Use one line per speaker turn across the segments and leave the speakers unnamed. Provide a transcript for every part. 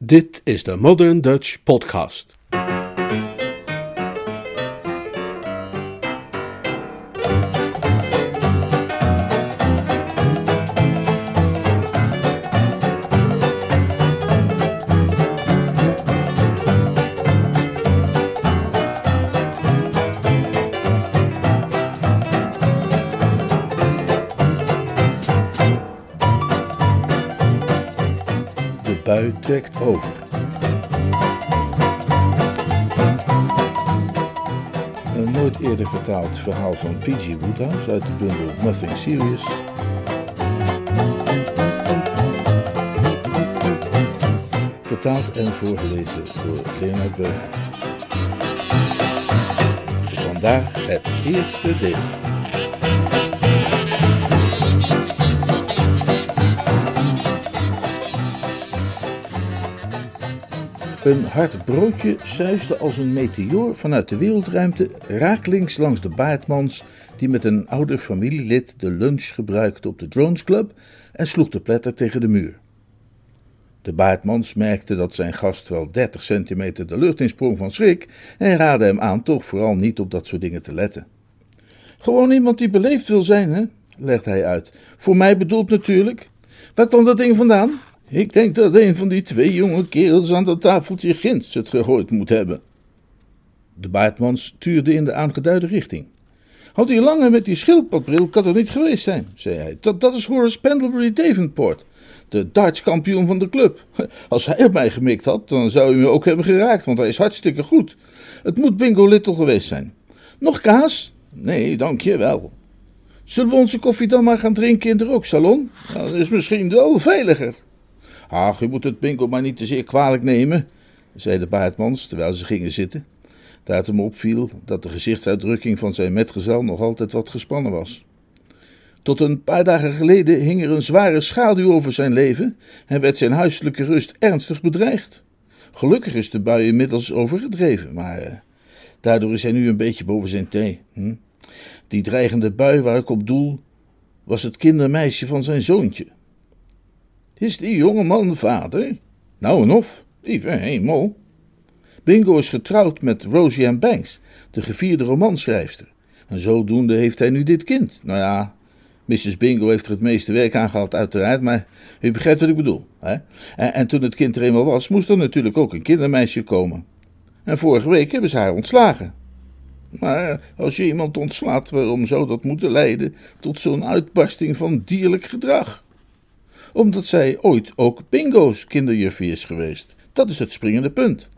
Dit is de Modern Dutch Podcast. Vertaald verhaal van P.G. Woodhouse uit de bundel Nothing Serious. Vertaald en voorgelezen door Leonard Beun. Vandaag het eerste deel. Een hard broodje suisde als een meteoor vanuit de wereldruimte rakelings langs de baardmans die met een ouder familielid de lunch gebruikte op de Drones Club en sloeg de pletter tegen de muur. De baardmans merkte dat zijn gast wel 30 centimeter de lucht insprong van schrik en raadde hem aan toch vooral niet op dat soort dingen te letten. Gewoon iemand die beleefd wil zijn, hè? legde hij uit. Voor mij bedoeld natuurlijk. Waar kwam dat ding vandaan? Ik denk dat een van die twee jonge kerels aan dat tafeltje ginds het gegooid moet hebben. De baardman stuurde in de aangeduide richting. Had hij langer met die schildpadbril, kan er niet geweest zijn, zei hij. Dat, dat is Horace Pendlebury Davenport, de dartskampioen van de club. Als hij op mij gemikt had, dan zou hij me ook hebben geraakt, want hij is hartstikke goed. Het moet Bingo Little geweest zijn. Nog kaas? Nee, dank je wel. Zullen we onze koffie dan maar gaan drinken in de rooksalon? Dat is misschien wel veiliger. Ach, u moet het Bingo maar niet te zeer kwalijk nemen, zei de baardmans terwijl ze gingen zitten. Daar het hem opviel dat de gezichtsuitdrukking van zijn metgezel nog altijd wat gespannen was. Tot een paar dagen geleden hing er een zware schaduw over zijn leven en werd zijn huiselijke rust ernstig bedreigd. Gelukkig is de bui inmiddels overgedreven, maar eh, daardoor is hij nu een beetje boven zijn thee. Hm? Die dreigende bui waar ik op doel, was het kindermeisje van zijn zoontje. Is die jonge man vader? Nou en of, lieve hemel. Bingo is getrouwd met Rosie Ann Banks, de gevierde romanschrijfster. En zodoende heeft hij nu dit kind. Nou ja, Mrs. Bingo heeft er het meeste werk aan gehad, uiteraard, maar u begrijpt wat ik bedoel. Hè? En, en toen het kind er eenmaal was, moest er natuurlijk ook een kindermeisje komen. En vorige week hebben ze haar ontslagen. Maar als je iemand ontslaat, waarom zou dat moeten leiden tot zo'n uitbarsting van dierlijk gedrag? Omdat zij ooit ook Bingo's kinderjuffie is geweest. Dat is het springende punt.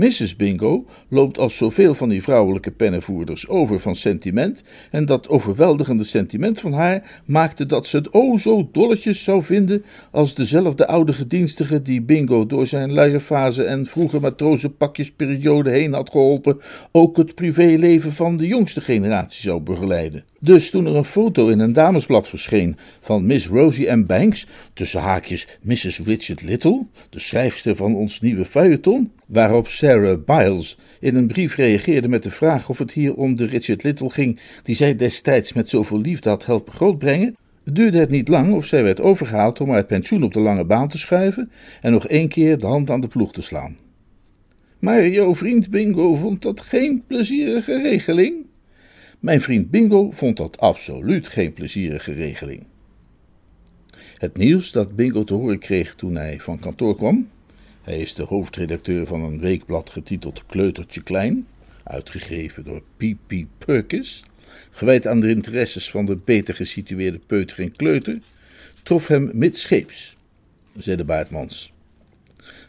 Mrs. Bingo loopt als zoveel van die vrouwelijke pennenvoerders over van sentiment, en dat overweldigende sentiment van haar maakte dat ze het o zo dolletjes zou vinden als dezelfde oude gedienstige die Bingo door zijn luierfase en vroege matrozenpakjesperiode heen had geholpen, ook het privéleven van de jongste generatie zou begeleiden. Dus toen er een foto in een damesblad verscheen van Miss Rosie M. Banks, tussen haakjes Mrs. Richard Little, de schrijfster van ons nieuwe feuilleton, waarop Sarah Biles in een brief reageerde met de vraag of het hier om de Richard Little ging die zij destijds met zoveel liefde had helpen grootbrengen, duurde het niet lang of zij werd overgehaald om haar pensioen op de lange baan te schuiven en nog één keer de hand aan de ploeg te slaan. Maar jouw vriend Bingo vond dat geen plezierige regeling? Mijn vriend Bingo vond dat absoluut geen plezierige regeling. Het nieuws dat Bingo te horen kreeg toen hij van kantoor kwam, hij is de hoofdredacteur van een weekblad getiteld Kleutertje Klein, uitgegeven door P.P. Perkins, gewijd aan de interesses van de beter gesitueerde peuter en kleuter, trof hem midscheeps, zei de baardmans.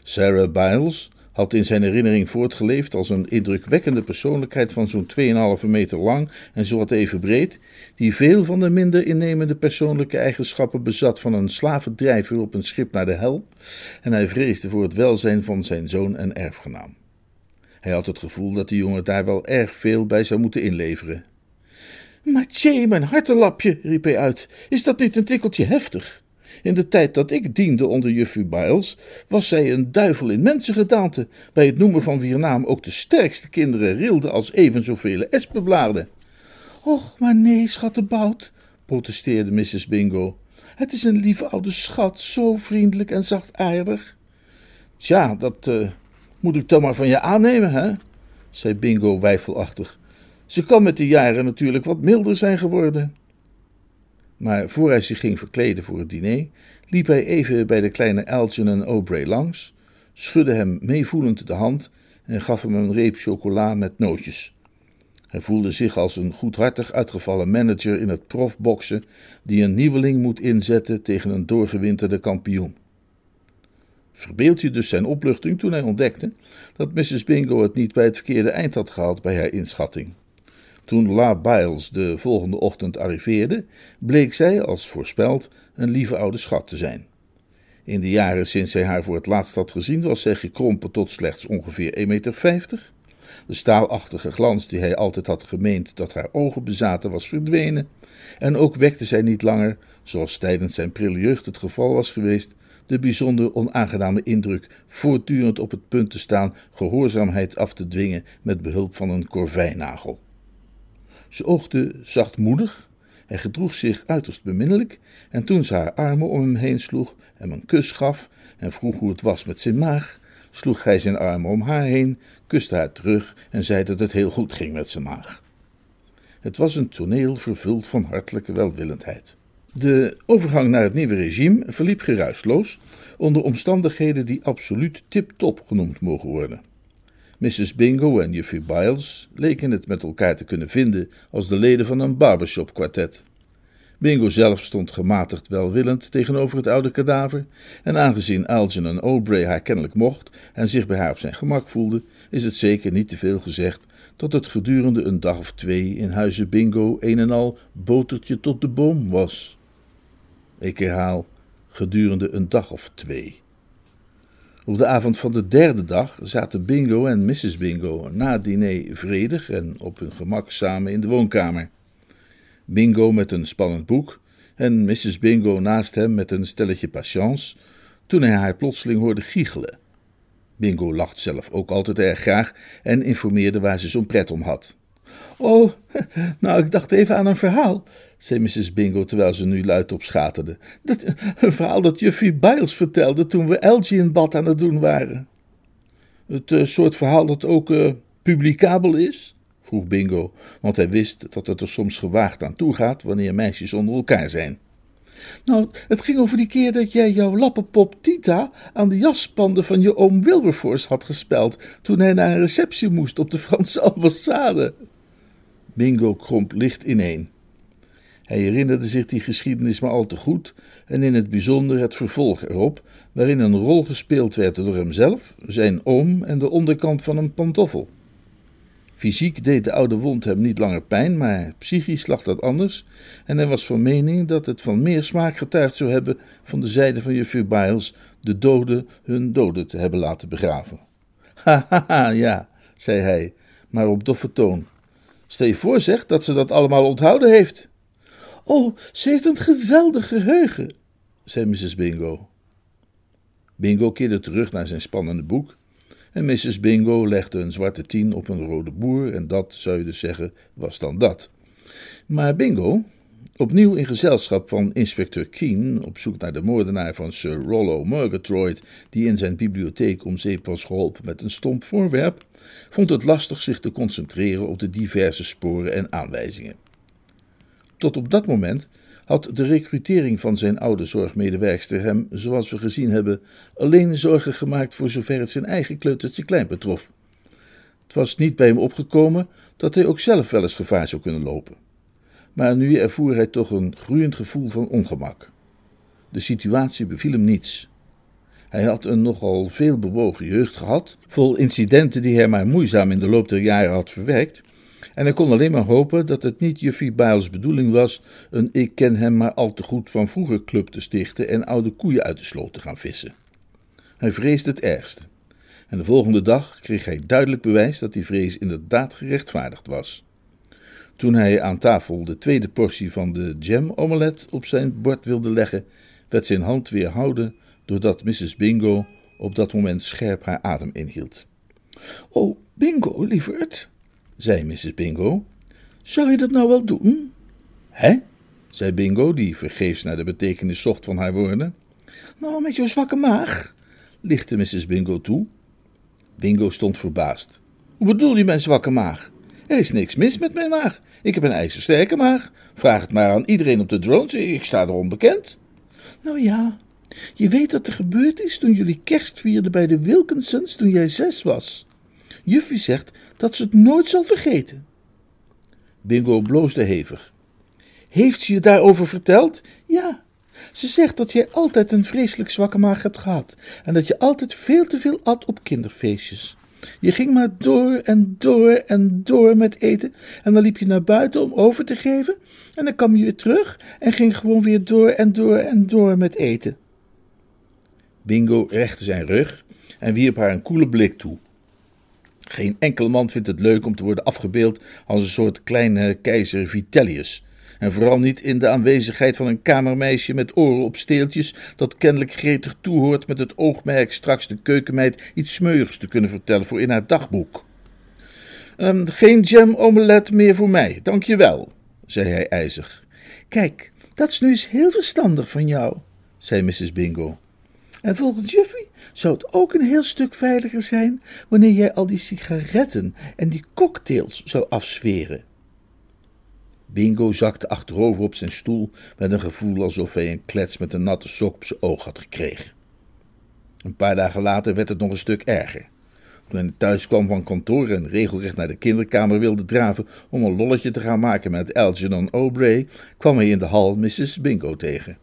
Sarah Biles had in zijn herinnering voortgeleefd als een indrukwekkende persoonlijkheid van zo'n 2,5 meter lang en zowat even breed, die veel van de minder innemende persoonlijke eigenschappen bezat van een slavendrijver op een schip naar de hel, en hij vreesde voor het welzijn van zijn zoon en erfgenaam. Hij had het gevoel dat de jongen daar wel erg veel bij zou moeten inleveren. Maar mijn hartelapje, riep hij uit, is dat niet een tikkeltje heftig? In de tijd dat ik diende onder juffrouw Biles, was zij een duivel in mensengedaante, bij het noemen van wier naam ook de sterkste kinderen rilden als even zoveel espenbladen. Och, maar nee, schattebout, protesteerde Mrs. Bingo. Het is een lieve oude schat, zo vriendelijk en zachtaardig. Tja, dat uh, moet ik toch maar van je aannemen, hè? zei Bingo weifelachtig. Ze kan met de jaren natuurlijk wat milder zijn geworden. Maar voor hij zich ging verkleden voor het diner, liep hij even bij de kleine Algernon O'Bray langs, schudde hem meevoelend de hand en gaf hem een reep chocola met nootjes. Hij voelde zich als een goedhartig uitgevallen manager in het profboksen die een nieuweling moet inzetten tegen een doorgewinterde kampioen. Verbeeld je dus zijn opluchting toen hij ontdekte dat Mrs. Bingo het niet bij het verkeerde eind had gehaald bij haar inschatting. Toen La Biles de volgende ochtend arriveerde, bleek zij, als voorspeld, een lieve oude schat te zijn. In de jaren sinds hij haar voor het laatst had gezien, was zij gekrompen tot slechts ongeveer 1,50 meter. De staalachtige glans die hij altijd had gemeend dat haar ogen bezaten, was verdwenen. En ook wekte zij niet langer, zoals tijdens zijn prille jeugd het geval was geweest, de bijzonder onaangename indruk voortdurend op het punt te staan gehoorzaamheid af te dwingen met behulp van een korvijnagel. Ze oogde zachtmoedig hij gedroeg zich uiterst beminnelijk, en toen ze haar armen om hem heen sloeg, hem een kus gaf en vroeg hoe het was met zijn maag, sloeg hij zijn armen om haar heen, kuste haar terug en zei dat het heel goed ging met zijn maag. Het was een toneel vervuld van hartelijke welwillendheid. De overgang naar het nieuwe regime verliep geruisloos, onder omstandigheden die absoluut tip-top genoemd mogen worden. Mrs. Bingo en Juffy Biles leken het met elkaar te kunnen vinden als de leden van een barbershop kwartet. Bingo zelf stond gematigd welwillend tegenover het oude kadaver, en aangezien Algernon O'Bray haar kennelijk mocht en zich bij haar op zijn gemak voelde, is het zeker niet te veel gezegd dat het gedurende een dag of twee in huizen Bingo een en al botertje tot de boom was. Ik herhaal, gedurende een dag of twee. Op de avond van de derde dag zaten Bingo en Mrs. Bingo na het diner vredig en op hun gemak samen in de woonkamer. Bingo met een spannend boek en Mrs. Bingo naast hem met een stelletje patience, toen hij haar plotseling hoorde giechelen. Bingo lacht zelf ook altijd erg graag en informeerde waar ze zo'n pret om had. Oh, nou, ik dacht even aan een verhaal, zei Mrs. Bingo terwijl ze nu luidop schaterde. Dat, een verhaal dat juffie Biles vertelde toen we Elgie in bad aan het doen waren. Het uh, soort verhaal dat ook uh, publicabel is? vroeg Bingo, want hij wist dat het er soms gewaagd aan toe gaat wanneer meisjes onder elkaar zijn. Nou, het ging over die keer dat jij jouw lappenpop Tita aan de jaspanden van je oom Wilberforce had gespeld toen hij naar een receptie moest op de Franse ambassade. Bingo kromp licht ineen. Hij herinnerde zich die geschiedenis maar al te goed, en in het bijzonder het vervolg erop, waarin een rol gespeeld werd door hemzelf, zijn oom en de onderkant van een pantoffel. Fysiek deed de oude wond hem niet langer pijn, maar psychisch lag dat anders, en hij was van mening dat het van meer smaak getuigd zou hebben van de zijde van juffrouw Biles de doden hun doden te hebben laten begraven. Ha, ja, zei hij, maar op doffe toon. Stel je voor, dat ze dat allemaal onthouden heeft. Oh, ze heeft een geweldig geheugen, zei Mrs. Bingo. Bingo keerde terug naar zijn spannende boek. En Mrs. Bingo legde een zwarte tien op een rode boer, en dat, zou je dus zeggen, was dan dat. Maar Bingo, opnieuw in gezelschap van inspecteur Keen, op zoek naar de moordenaar van Sir Rollo Murgatroyd, die in zijn bibliotheek om zeep was geholpen met een stomp voorwerp, vond het lastig zich te concentreren op de diverse sporen en aanwijzingen. Tot op dat moment had de recrutering van zijn oude zorgmedewerkster hem, zoals we gezien hebben, alleen zorgen gemaakt voor zover het zijn eigen kleutertje klein betrof. Het was niet bij hem opgekomen dat hij ook zelf wel eens gevaar zou kunnen lopen. Maar nu ervoer hij toch een groeiend gevoel van ongemak. De situatie beviel hem niets. Hij had een nogal veel bewogen jeugd gehad, vol incidenten die hij maar moeizaam in de loop der jaren had verwerkt, en hij kon alleen maar hopen dat het niet Juffie Biles bedoeling was een ik ken hem maar al te goed van vroeger club te stichten en oude koeien uit de sloot te gaan vissen. Hij vreesde het ergste. En de volgende dag kreeg hij duidelijk bewijs dat die vrees inderdaad gerechtvaardigd was. Toen hij aan tafel de tweede portie van de jam-omelet op zijn bord wilde leggen, werd zijn hand weerhouden doordat Mrs. Bingo op dat moment scherp haar adem inhield. Oh, Bingo, lieverd, zei Mrs. Bingo. Zou je dat nou wel doen? Hè? zei Bingo, die vergeefs naar de betekenis zocht van haar woorden. Nou, met jouw zwakke maag, lichtte Mrs. Bingo toe. Bingo stond verbaasd. Hoe bedoel je mijn zwakke maag? Er is niks mis met mijn maag. Ik heb een ijzersterke maag. Vraag het maar aan iedereen op de drones, ik sta er onbekend. Nou ja, je weet wat er gebeurd is toen jullie kerst vierden bij de Wilkinsons toen jij zes was. Juffie zegt dat ze het nooit zal vergeten. Bingo bloosde hevig. Heeft ze je daarover verteld? Ja. Ze zegt dat jij altijd een vreselijk zwakke maag hebt gehad en dat je altijd veel te veel at op kinderfeestjes. Je ging maar door en door en door met eten en dan liep je naar buiten om over te geven en dan kwam je weer terug en ging gewoon weer door en door en door met eten. Bingo rechtte zijn rug en wierp haar een koele blik toe. Geen enkele man vindt het leuk om te worden afgebeeld als een soort kleine keizer Vitellius. En vooral niet in de aanwezigheid van een kamermeisje met oren op steeltjes, dat kennelijk gretig toehoort met het oogmerk straks de keukenmeid iets smeuigs te kunnen vertellen voor in haar dagboek. Um, geen jam omelet meer voor mij, dankjewel, zei hij ijzig. Kijk, dat is nu eens heel verstandig van jou, zei Mrs. Bingo. En volgens Juffy zou het ook een heel stuk veiliger zijn wanneer jij al die sigaretten en die cocktails zou afsferen. Bingo zakte achterover op zijn stoel met een gevoel alsof hij een klets met een natte sok op zijn oog had gekregen. Een paar dagen later werd het nog een stuk erger. Toen hij thuis kwam van kantoor en regelrecht naar de kinderkamer wilde draven om een lolletje te gaan maken met Algernon O'Bray, kwam hij in de hal Mrs. Bingo tegen.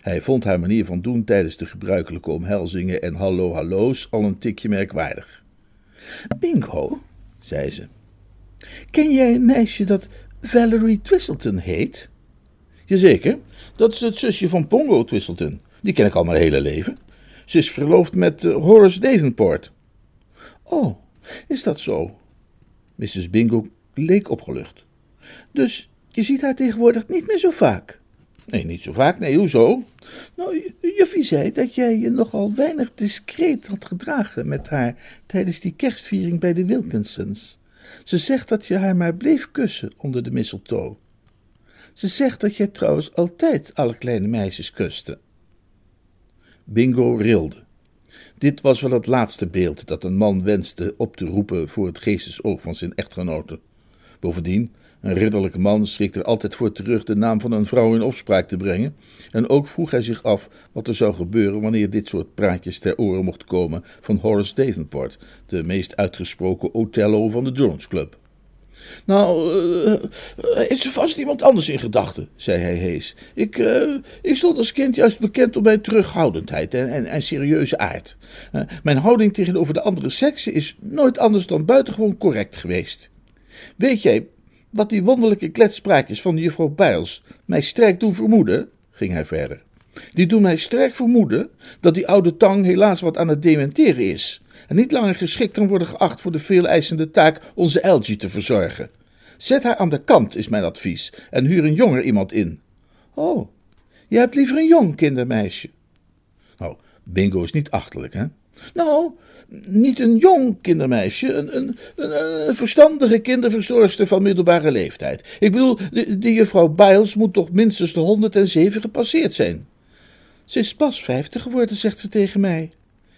Hij vond haar manier van doen tijdens de gebruikelijke omhelzingen en hallo-hallo's al een tikje merkwaardig. Bingo, zei ze, ken jij een meisje dat Valerie Twistleton heet? Jazeker, dat is het zusje van Pongo Twistleton. Die ken ik al mijn hele leven. Ze is verloofd met uh, Horace Davenport. Oh, is dat zo? Mrs. Bingo leek opgelucht. Dus je ziet haar tegenwoordig niet meer zo vaak. Nee, niet zo vaak. Nee, hoezo? Nou, juffie zei dat jij je nogal weinig discreet had gedragen met haar tijdens die kerstviering bij de Wilkinsons. Ze zegt dat je haar maar bleef kussen onder de mistletoe. Ze zegt dat jij trouwens altijd alle kleine meisjes kuste. Bingo rilde. Dit was wel het laatste beeld dat een man wenste op te roepen voor het geestesoog van zijn echtgenote. Bovendien, een ridderlijke man schrikt er altijd voor terug de naam van een vrouw in opspraak te brengen. En ook vroeg hij zich af wat er zou gebeuren wanneer dit soort praatjes ter oren mocht komen van Horace Davenport, de meest uitgesproken Othello van de Jones Club. Nou, uh, is er vast iemand anders in gedachten, zei hij hees. Ik, uh, ik stond als kind juist bekend om mijn terughoudendheid en, en, en serieuze aard. Uh, mijn houding tegenover de andere seksen is nooit anders dan buitengewoon correct geweest. Weet jij wat die wonderlijke kletspraakjes van de juffrouw Biles mij sterk doen vermoeden, ging hij verder. Die doen mij sterk vermoeden dat die oude tang helaas wat aan het dementeren is en niet langer geschikt kan worden geacht voor de veeleisende taak onze Elgie te verzorgen. Zet haar aan de kant, is mijn advies, en huur een jonger iemand in. Oh, je hebt liever een jong kindermeisje. Nou, Bingo is niet achterlijk, hè? Nou, niet een jong kindermeisje, een, een, een, verstandige kinderverzorgster van middelbare leeftijd. Ik bedoel, de, de juffrouw Biles moet toch minstens de 107 gepasseerd zijn. Ze is pas 50 geworden, zegt ze tegen mij.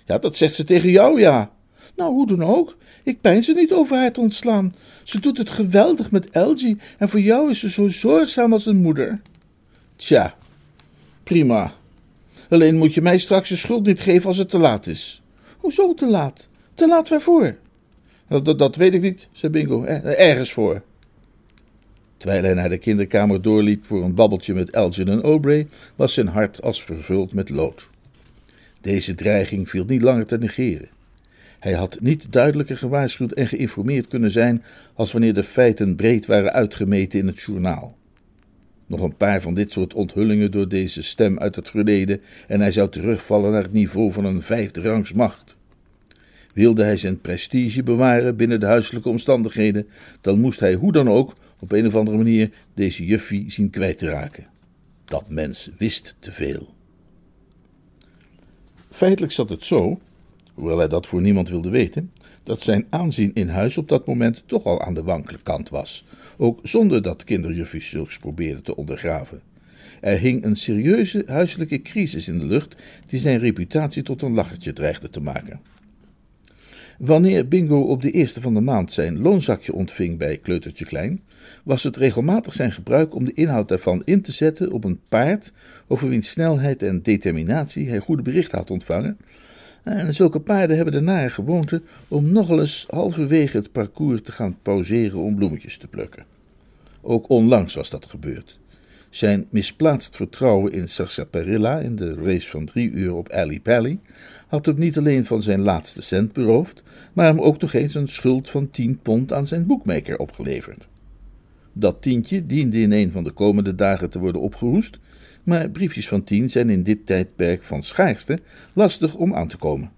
Ja, dat zegt ze tegen jou, ja. Nou, hoe dan ook. Ik pijn ze niet over haar te ontslaan. Ze doet het geweldig met Elgie en voor jou is ze zo zorgzaam als een moeder. Tja, prima. Alleen moet je mij straks de schuld niet geven als het te laat is. Hoezo te laat? Te laat waarvoor? Dat, dat, weet ik niet, zei Bingo. Ergens voor. Terwijl hij naar de kinderkamer doorliep voor een babbeltje met Elgin en Aubrey, was zijn hart als vervuld met lood. Deze dreiging viel niet langer te negeren. Hij had niet duidelijker gewaarschuwd en geïnformeerd kunnen zijn als wanneer de feiten breed waren uitgemeten in het journaal. Nog een paar van dit soort onthullingen door deze stem uit het verleden en hij zou terugvallen naar het niveau van een vijfde rangs macht. Wilde hij zijn prestige bewaren binnen de huiselijke omstandigheden, dan moest hij hoe dan ook op een of andere manier deze juffie zien kwijt te raken. Dat mens wist te veel. Feitelijk zat het zo, hoewel hij dat voor niemand wilde weten, dat zijn aanzien in huis op dat moment toch al aan de wankele kant was, ook zonder dat kinderjuffie zulks probeerde te ondergraven. Er hing een serieuze huiselijke crisis in de lucht die zijn reputatie tot een lachertje dreigde te maken. Wanneer Bingo op de eerste van de maand zijn loonzakje ontving bij Kleutertje Klein, was het regelmatig zijn gebruik om de inhoud daarvan in te zetten op een paard over wiens snelheid en determinatie hij goede berichten had ontvangen. En zulke paarden hebben de nare gewoonte om nogal eens halverwege het parcours te gaan pauzeren om bloemetjes te plukken. Ook onlangs was dat gebeurd. Zijn misplaatst vertrouwen in Sarsaparilla in de race van drie uur op Ali Pally had hem niet alleen van zijn laatste cent beroofd, maar hem ook nog eens een schuld van 10 pond aan zijn boekmaker opgeleverd. Dat tientje diende in een van de komende dagen te worden opgeroest, maar briefjes van 10 zijn in dit tijdperk van schaarste lastig om aan te komen.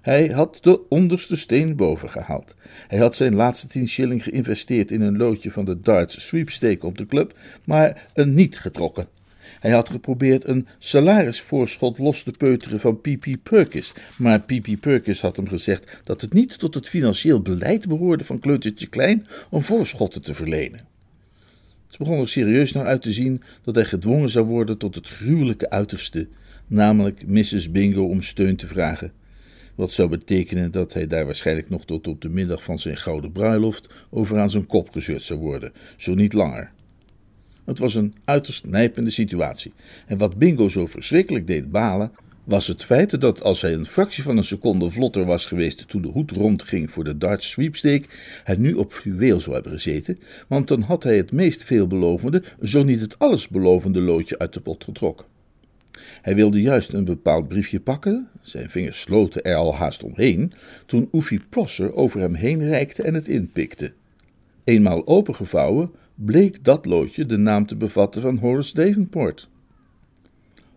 Hij had de onderste steen boven gehaald. Hij had zijn laatste 10 shilling geïnvesteerd in een loodje van de darts sweepstake op de club, maar een niet getrokken. Hij had geprobeerd een salarisvoorschot los te peuteren van P.P. Perkins, maar P.P. Perkins had hem gezegd dat het niet tot het financieel beleid behoorde van Kleutertje Klein om voorschotten te verlenen. Het begon er serieus naar uit te zien dat hij gedwongen zou worden tot het gruwelijke uiterste, namelijk Mrs. Bingo om steun te vragen. Wat zou betekenen dat hij daar waarschijnlijk nog tot op de middag van zijn gouden bruiloft over aan zijn kop gezeurd zou worden, zo niet langer. Het was een uiterst nijpende situatie. En wat Bingo zo verschrikkelijk deed balen, was het feit dat als hij een fractie van een seconde vlotter was geweest toen de hoed rondging voor de darts sweepstake, hij nu op fluweel zou hebben gezeten, want dan had hij het meest veelbelovende, zo niet het allesbelovende loodje uit de pot getrokken. Hij wilde juist een bepaald briefje pakken, zijn vingers sloten er al haast omheen, toen Oefie Prosser over hem heen reikte en het inpikte. Eenmaal opengevouwen, bleek dat loodje de naam te bevatten van Horace Davenport.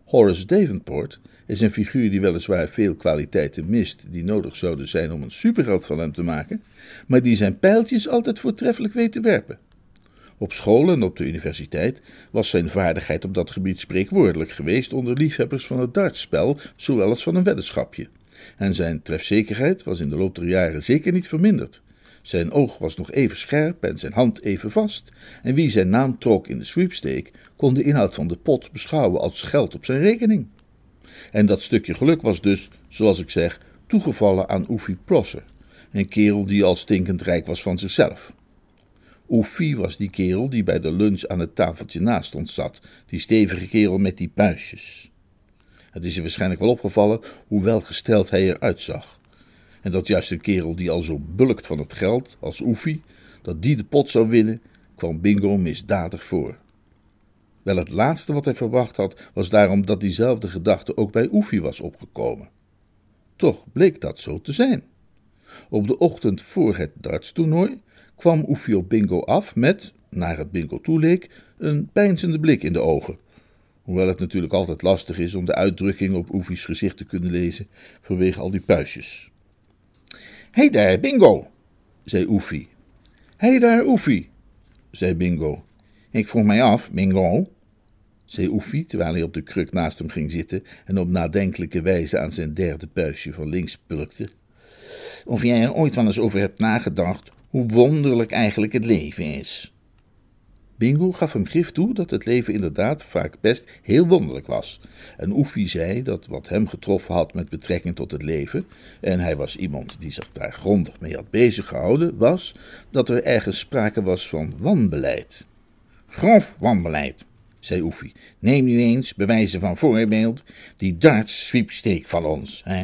Horace Davenport is een figuur die weliswaar veel kwaliteiten mist die nodig zouden zijn om een superheld van hem te maken, maar die zijn pijltjes altijd voortreffelijk weet te werpen. Op school en op de universiteit was zijn vaardigheid op dat gebied spreekwoordelijk geweest onder liefhebbers van het dartspel, zowel als van een weddenschapje. En zijn trefzekerheid was in de loop der jaren zeker niet verminderd. Zijn oog was nog even scherp en zijn hand even vast, en wie zijn naam trok in de sweepstake, kon de inhoud van de pot beschouwen als geld op zijn rekening. En dat stukje geluk was dus, zoals ik zeg, toegevallen aan Oefie Prosser, een kerel die al stinkend rijk was van zichzelf. Oefie was die kerel die bij de lunch aan het tafeltje naast ons zat, die stevige kerel met die puistjes. Het is je waarschijnlijk wel opgevallen hoe welgesteld hij eruit zag. En dat juist een kerel die al zo bulkt van het geld als Oefie, dat die de pot zou winnen, kwam Bingo misdadig voor. Wel het laatste wat hij verwacht had, was daarom dat diezelfde gedachte ook bij Oefie was opgekomen. Toch bleek dat zo te zijn. Op de ochtend voor het dartstoernooi kwam Oefie op Bingo af met, naar het Bingo toeleek, een pijnzende blik in de ogen. Hoewel het natuurlijk altijd lastig is om de uitdrukking op Oefie's gezicht te kunnen lezen vanwege al die puistjes. Hé daar, Bingo, zei Oefie. Hé daar, Oefie, zei Bingo. Ik vroeg mij af, Bingo, zei Oefie, terwijl hij op de kruk naast hem ging zitten en op nadenkelijke wijze aan zijn derde puistje van links pulkte, of jij er ooit wel eens over hebt nagedacht hoe wonderlijk eigenlijk het leven is. Bingo gaf hem grif toe dat het leven inderdaad vaak best heel wonderlijk was. En Oefie zei dat wat hem getroffen had met betrekking tot het leven, en hij was iemand die zich daar grondig mee had beziggehouden, was dat er ergens sprake was van wanbeleid. Grof wanbeleid, zei Oefie. Neem nu eens, bewijzen van voorbeeld, die darts sweepstake van ons, hè?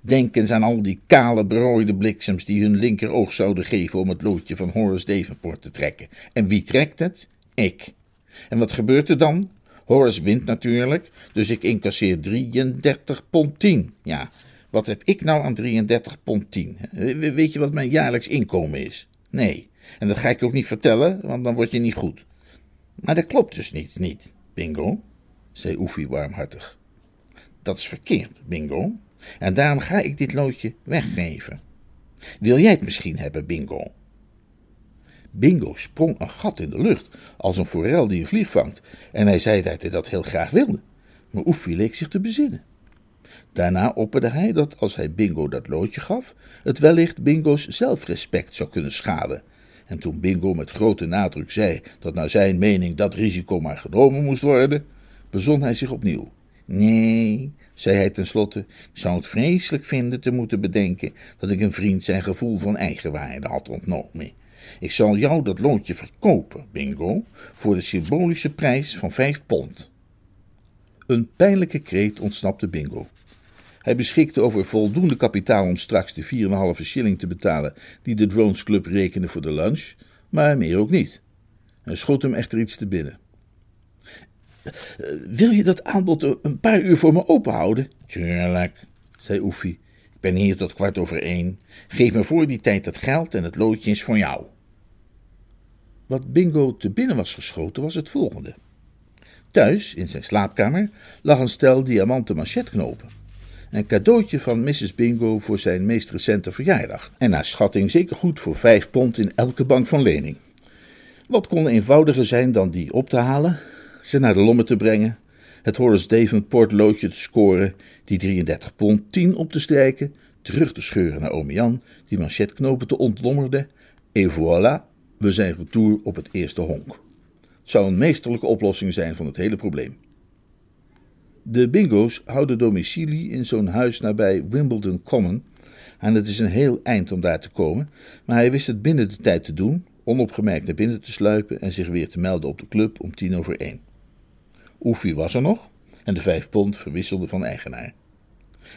Denk eens aan al die kale, berooide bliksems die hun linkeroog zouden geven om het loodje van Horace Davenport te trekken. En wie trekt het? Ik. En wat gebeurt er dan? Horace wint natuurlijk, dus ik incasseer 33 pond 10. Ja, wat heb ik nou aan 33 pond 10? Weet je wat mijn jaarlijks inkomen is? Nee. En dat ga ik ook niet vertellen, want dan word je niet goed. Maar dat klopt dus niet, niet, Bingo, zei Oefie warmhartig. Dat is verkeerd, Bingo. En daarom ga ik dit loodje weggeven. Wil jij het misschien hebben, Bingo? Bingo sprong een gat in de lucht, als een forel die een vlieg vangt, en hij zei dat hij dat heel graag wilde. Maar Oefie leek zich te bezinnen. Daarna opperde hij dat als hij Bingo dat loodje gaf, het wellicht Bingo's zelfrespect zou kunnen schaden. En toen Bingo met grote nadruk zei dat naar zijn mening dat risico maar genomen moest worden, bezon hij zich opnieuw. Nee, zei hij tenslotte, ik zou het vreselijk vinden te moeten bedenken dat ik een vriend zijn gevoel van eigenwaarde had ontnomen. Ik zal jou dat loodje verkopen, Bingo, voor de symbolische prijs van vijf pond. Een pijnlijke kreet ontsnapte Bingo. Hij beschikte over voldoende kapitaal om straks de 4,5 shilling te betalen die de Drones Club rekende voor de lunch, maar meer ook niet. Hij schoot hem echter iets te binnen. Wil je dat aanbod een paar uur voor me openhouden? Tuurlijk, zei Oefie. Ik ben hier tot kwart over één. Geef me voor die tijd het geld en het loodje is voor jou. Wat Bingo te binnen was geschoten was het volgende. Thuis, in zijn slaapkamer, lag een stel diamanten machetknopen. Een cadeautje van Mrs. Bingo voor zijn meest recente verjaardag. En naar schatting zeker goed voor vijf pond in elke bank van lening. Wat kon eenvoudiger zijn dan die op te halen, ze naar de lommen te brengen, het Horace Davenport loodje te scoren, die 33 pond 10 op te strijken, terug te scheuren naar oom Jan, die manchetknopen te ontlommerde, et voilà, we zijn retour op het eerste honk. Het zou een meesterlijke oplossing zijn van het hele probleem. De bingo's houden domicilie in zo'n huis nabij Wimbledon Common. En het is een heel eind om daar te komen, maar hij wist het binnen de tijd te doen, onopgemerkt naar binnen te sluipen en zich weer te melden op de club om tien over één. Oefie was er nog en de vijf pond verwisselde van eigenaar.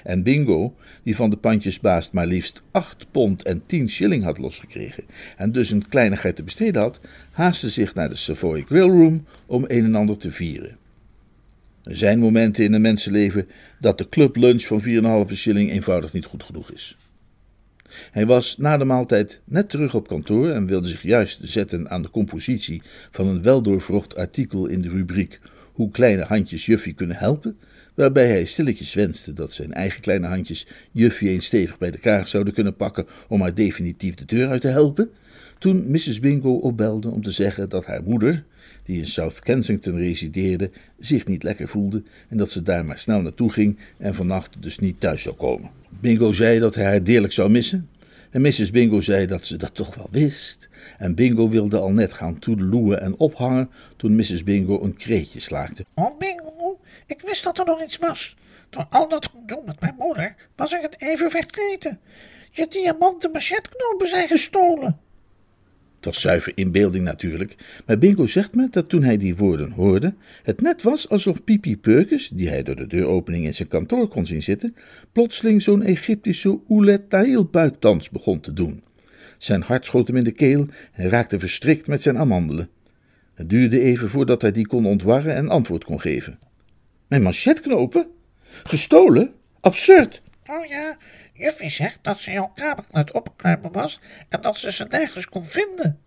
En Bingo, die van de pandjesbaas maar liefst acht pond en tien shilling had losgekregen en dus een kleinigheid te besteden had, haastte zich naar de Savoy Grill Room om een en ander te vieren. Er zijn momenten in een mensenleven dat de clublunch van 4,5 shilling eenvoudig niet goed genoeg is. Hij was na de maaltijd net terug op kantoor en wilde zich juist zetten aan de compositie van een weldoorvrocht artikel in de rubriek Hoe kleine handjes Juffie kunnen helpen, waarbij hij stilletjes wenste dat zijn eigen kleine handjes Juffie eens stevig bij de kaart zouden kunnen pakken om haar definitief de deur uit te helpen, toen Mrs. Bingo opbelde om te zeggen dat haar moeder, die in South Kensington resideerde, zich niet lekker voelde en dat ze daar maar snel naartoe ging en vannacht dus niet thuis zou komen. Bingo zei dat hij haar deerlijk zou missen. En Mrs. Bingo zei dat ze dat toch wel wist. En Bingo wilde al net gaan toedeloeën en ophangen toen Mrs. Bingo een kreetje slaakte.
Oh, Bingo, ik wist dat er nog iets was. Door al dat gedoe met mijn moeder was ik het even vergeten. Je diamanten machetknopen zijn gestolen.
Het was zuiver inbeelding natuurlijk, maar Bingo zegt me dat toen hij die woorden hoorde, het net was alsof Pipi Peukes, die hij door de deuropening in zijn kantoor kon zien zitten, plotseling zo'n Egyptische Oulet Tahil buiktans begon te doen. Zijn hart schoot hem in de keel en raakte verstrikt met zijn amandelen. Het duurde even voordat hij die kon ontwarren en antwoord kon geven. Mijn manchetknopen? Gestolen? Absurd!
Oh ja, Juffie zegt dat ze jouw kamer aan het was en dat ze ze nergens kon vinden.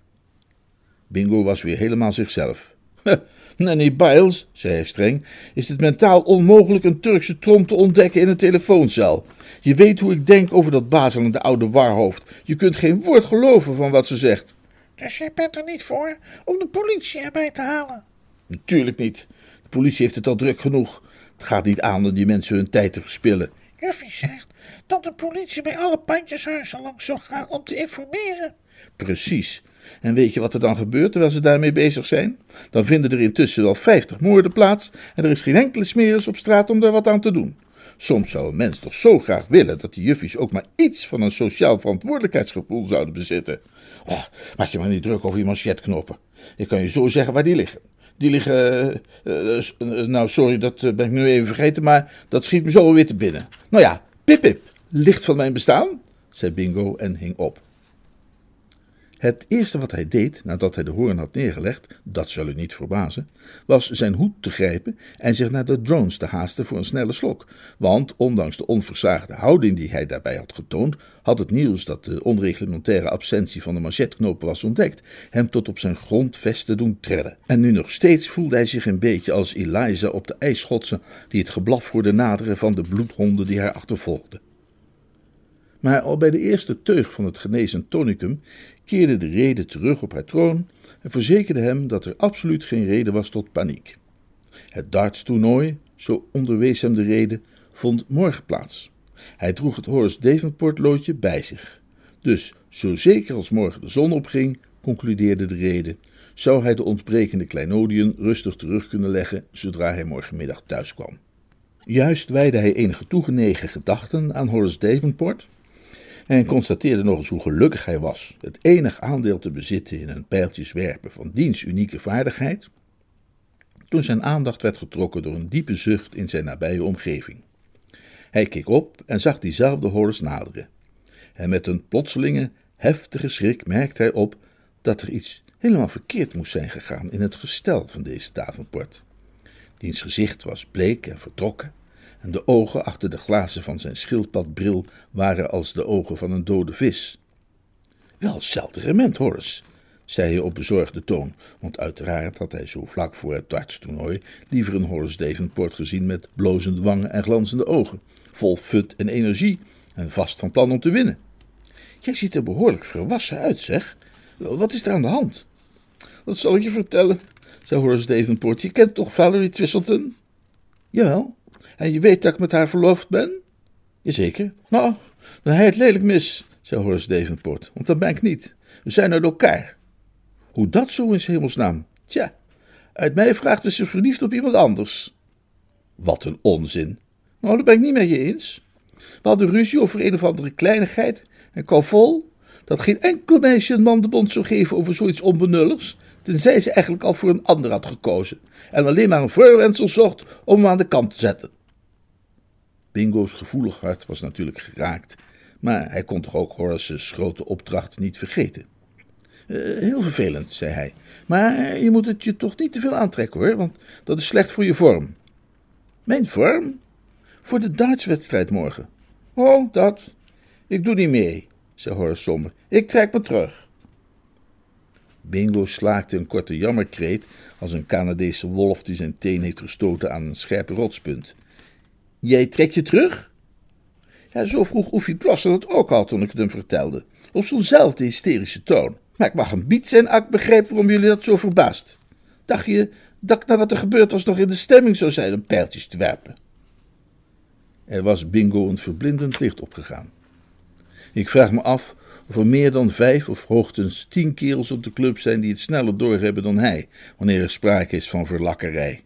Bingo was weer helemaal zichzelf. Nanny Biles, zei hij streng, is het mentaal onmogelijk een Turkse trom te ontdekken in een telefooncel. Je weet hoe ik denk over dat bazelende oude warhoofd. Je kunt geen woord geloven van wat ze zegt.
Dus jij bent er niet voor om de politie erbij te halen?
Natuurlijk niet. De politie heeft het al druk genoeg. Het gaat niet aan om die mensen hun tijd te verspillen.
Juffie zegt dat de politie bij alle pandjeshuizen langs zou gaan om te informeren.
Precies. En weet je wat er dan gebeurt terwijl ze daarmee bezig zijn? Dan vinden er intussen wel vijftig moorden plaats en er is geen enkele smeris op straat om daar wat aan te doen. Soms zou een mens toch zo graag willen dat die juffies ook maar iets van een sociaal verantwoordelijkheidsgevoel zouden bezitten. Oh, maak je maar niet druk over die manchetknoppen. Ik kan je zo zeggen waar die liggen. Die liggen. Uh, uh, nou, sorry, dat ben ik nu even vergeten, maar dat schiet me zo weer te binnen. Nou ja, pip pip, licht van mijn bestaan, zei Bingo en hing op. Het eerste wat hij deed nadat hij de hoorn had neergelegd, dat zal u niet verbazen, was zijn hoed te grijpen en zich naar de drones te haasten voor een snelle slok. Want ondanks de onversaagde houding die hij daarbij had getoond, had het nieuws dat de onreglementaire absentie van de manchetknopen was ontdekt, hem tot op zijn grondvesten doen trillen. En nu nog steeds voelde hij zich een beetje als Eliza op de ijsschotsen die het geblaf hoorde naderen van de bloedhonden die haar achtervolgden. Maar al bij de eerste teug van het genezen tonicum keerde de rede terug op haar troon en verzekerde hem dat er absoluut geen reden was tot paniek. Het dartstoernooi, zo onderwees hem de reden, vond morgen plaats. Hij droeg het Horace Davenport loodje bij zich. Dus zo zeker als morgen de zon opging, concludeerde de reden, zou hij de ontbrekende kleinodiën rustig terug kunnen leggen zodra hij morgenmiddag thuis kwam. Juist wijde hij enige toegenegen gedachten aan Horace Davenport en constateerde nog eens hoe gelukkig hij was het enig aandeel te bezitten in een pijltjeswerpen van diens unieke vaardigheid, toen zijn aandacht werd getrokken door een diepe zucht in zijn nabije omgeving. Hij keek op en zag diezelfde Horace naderen. En met een plotselinge, heftige schrik merkte hij op dat er iets helemaal verkeerd moest zijn gegaan in het gestel van deze Davenport. Diens gezicht was bleek en vertrokken, en de ogen achter de glazen van zijn schildpadbril waren als de ogen van een dode vis. Wel zelderement, Horace, zei hij op bezorgde toon, want uiteraard had hij zo vlak voor het dartstoernooi liever een Horace Davenport gezien met blozende wangen en glanzende ogen, vol fut en energie en vast van plan om te winnen. Jij ziet er behoorlijk verwassen uit, zeg. Wat is er aan de hand? Dat zal ik je vertellen, zei Horace Davenport. Je kent toch Valerie Twistleton? Jawel. En je weet dat ik met haar verloofd ben? Jazeker. Nou, dan hij het lelijk mis, zei Horace Davenport. Want dat ben ik niet. We zijn uit elkaar. Hoe dat zo is hemelsnaam? Tja, uit mij vraagt ze verliefd op iemand anders. Wat een onzin. Nou, dat ben ik niet met je eens. We hadden ruzie over een of andere kleinigheid en vol dat geen enkel meisje een man de bond zou geven over zoiets onbenulligs, tenzij ze eigenlijk al voor een ander had gekozen en alleen maar een voorwendsel zocht om hem aan de kant te zetten. Bingo's gevoelig hart was natuurlijk geraakt, maar hij kon toch ook Horace's grote opdracht niet vergeten. Uh, heel vervelend, zei hij, maar je moet het je toch niet te veel aantrekken hoor, want dat is slecht voor je vorm. Mijn vorm? Voor de dartswedstrijd morgen. Oh, dat. Ik doe niet mee, zei Horace somber. Ik trek me terug. Bingo slaakte een korte jammerkreet als een Canadese wolf die zijn teen heeft gestoten aan een scherpe rotspunt. Jij trekt je terug? Ja, zo vroeg Oefie Plosser dat ook al toen ik het hem vertelde, op zo'nzelfde hysterische toon. Maar ik mag een bied zijn, ak begreep waarom jullie dat zo verbaasd. Dacht je dat ik na wat er gebeurd was nog in de stemming zou zijn om pijltjes te werpen? Er was Bingo een verblindend licht opgegaan. Ik vraag me af of er meer dan vijf of hoogstens tien kerels op de club zijn die het sneller doorhebben dan hij, wanneer er sprake is van verlakkerij.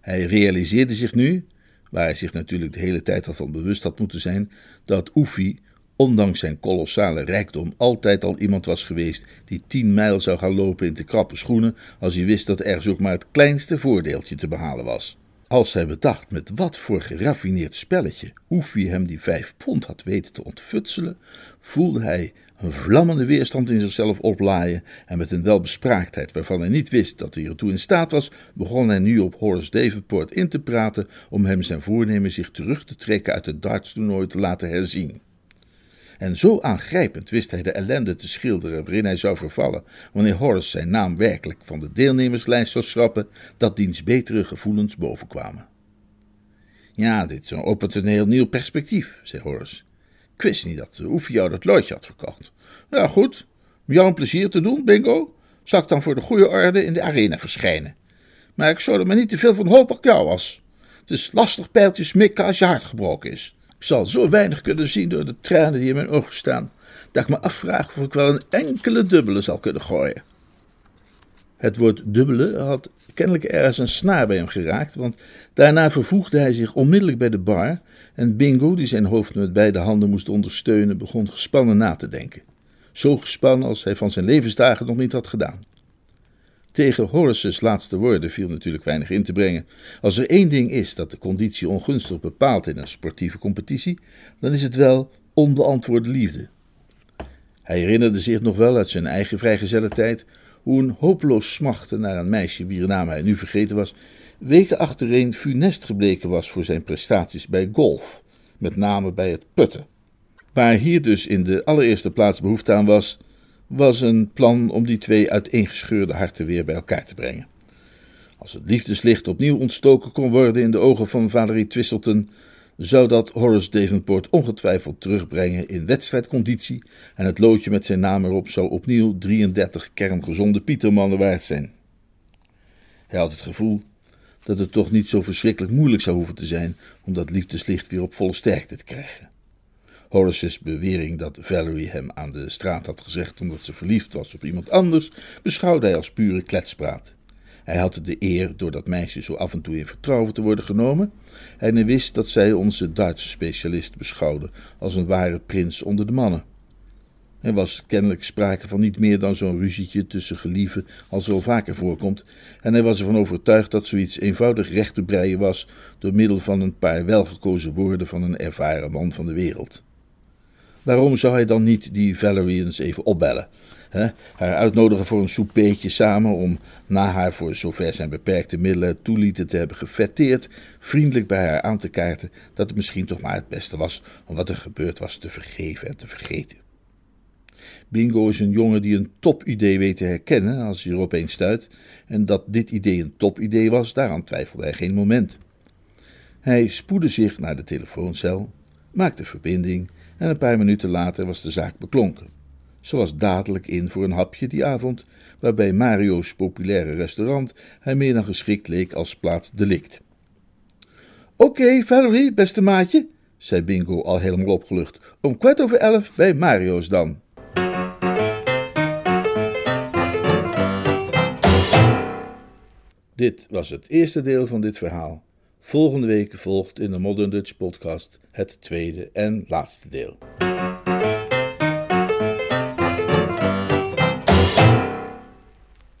Hij realiseerde zich nu, waar hij zich natuurlijk de hele tijd al van bewust had moeten zijn, dat Oefie, ondanks zijn kolossale rijkdom, altijd al iemand was geweest die tien mijl zou gaan lopen in te krappe schoenen als hij wist dat ergens ook maar het kleinste voordeeltje te behalen was. Als hij bedacht met wat voor geraffineerd spelletje Hoefie hem die vijf pond had weten te ontfutselen, voelde hij een vlammende weerstand in zichzelf oplaaien en met een welbespraaktheid waarvan hij niet wist dat hij ertoe in staat was, begon hij nu op Horace Davenport in te praten om hem zijn voornemen zich terug te trekken uit het dartstoernooi te laten herzien. En zo aangrijpend wist hij de ellende te schilderen waarin hij zou vervallen wanneer Horace zijn naam werkelijk van de deelnemerslijst zou schrappen, dat diens betere gevoelens bovenkwamen. Ja, dit is een heel nieuw perspectief, zei Horace. Ik wist niet dat Oefie jou dat loodje had verkocht. Ja, goed. Om jou een plezier te doen, bingo, zal ik dan voor de goede orde in de arena verschijnen. Maar ik zou er maar niet te veel van hopen ik jou was. Het is lastig pijltjes mikken als je hart gebroken is. Ik zal zo weinig kunnen zien door de tranen die in mijn ogen staan, dat ik me afvraag of ik wel een enkele dubbele zal kunnen gooien. Het woord dubbele had kennelijk ergens een snaar bij hem geraakt, want daarna vervoegde hij zich onmiddellijk bij de bar en Bingo, die zijn hoofd met beide handen moest ondersteunen, begon gespannen na te denken. Zo gespannen als hij van zijn levensdagen nog niet had gedaan. Tegen Horace's laatste woorden viel natuurlijk weinig in te brengen. Als er één ding is dat de conditie ongunstig bepaalt in een sportieve competitie, dan is het wel onbeantwoorde liefde. Hij herinnerde zich nog wel uit zijn eigen vrijgezellentijd hoe een hopeloos smachten naar een meisje wier naam hij nu vergeten was, weken achtereen funest gebleken was voor zijn prestaties bij golf, met name bij het putten. Waar hier dus in de allereerste plaats behoefte aan was, was een plan om die twee uiteengescheurde harten weer bij elkaar te brengen. Als het liefdeslicht opnieuw ontstoken kon worden in de ogen van Valerie Twistleton, zou dat Horace Davenport ongetwijfeld terugbrengen in wedstrijdconditie en het loodje met zijn naam erop zou opnieuw 33 kerngezonde Pietermannen waard zijn. Hij had het gevoel dat het toch niet zo verschrikkelijk moeilijk zou hoeven te zijn om dat liefdeslicht weer op volle sterkte te krijgen. Horace's bewering dat Valerie hem aan de straat had gezegd omdat ze verliefd was op iemand anders, beschouwde hij als pure kletspraat. Hij had de eer door dat meisje zo af en toe in vertrouwen te worden genomen, en hij wist dat zij onze Duitse specialist beschouwde als een ware prins onder de mannen. Er was kennelijk sprake van niet meer dan zo'n ruzietje tussen gelieven als wel vaker voorkomt, en hij was ervan overtuigd dat zoiets eenvoudig recht te breien was door middel van een paar welgekozen woorden van een ervaren man van de wereld. Waarom zou hij dan niet die Valerie eens even opbellen? Haar uitnodigen voor een soupeetje samen om, na haar voor zover zijn beperkte middelen toelieten te hebben gefetteerd, vriendelijk bij haar aan te kaarten dat het misschien toch maar het beste was om wat er gebeurd was te vergeven en te vergeten. Bingo is een jongen die een topidee weet te herkennen als hij er opeens stuit, en dat dit idee een topidee was, daaraan twijfelde hij geen moment. Hij spoedde zich naar de telefooncel, maakte verbinding en een paar minuten later was de zaak beklonken. Ze was dadelijk in voor een hapje die avond, waarbij Mario's populaire restaurant hij meer dan geschikt leek als plaats delict. Oké, Valerie, beste maatje, zei Bingo al helemaal opgelucht. Om kwart over elf bij Mario's dan. Dit was het eerste deel van dit verhaal. Volgende week volgt in de Modern Dutch Podcast het tweede en laatste deel.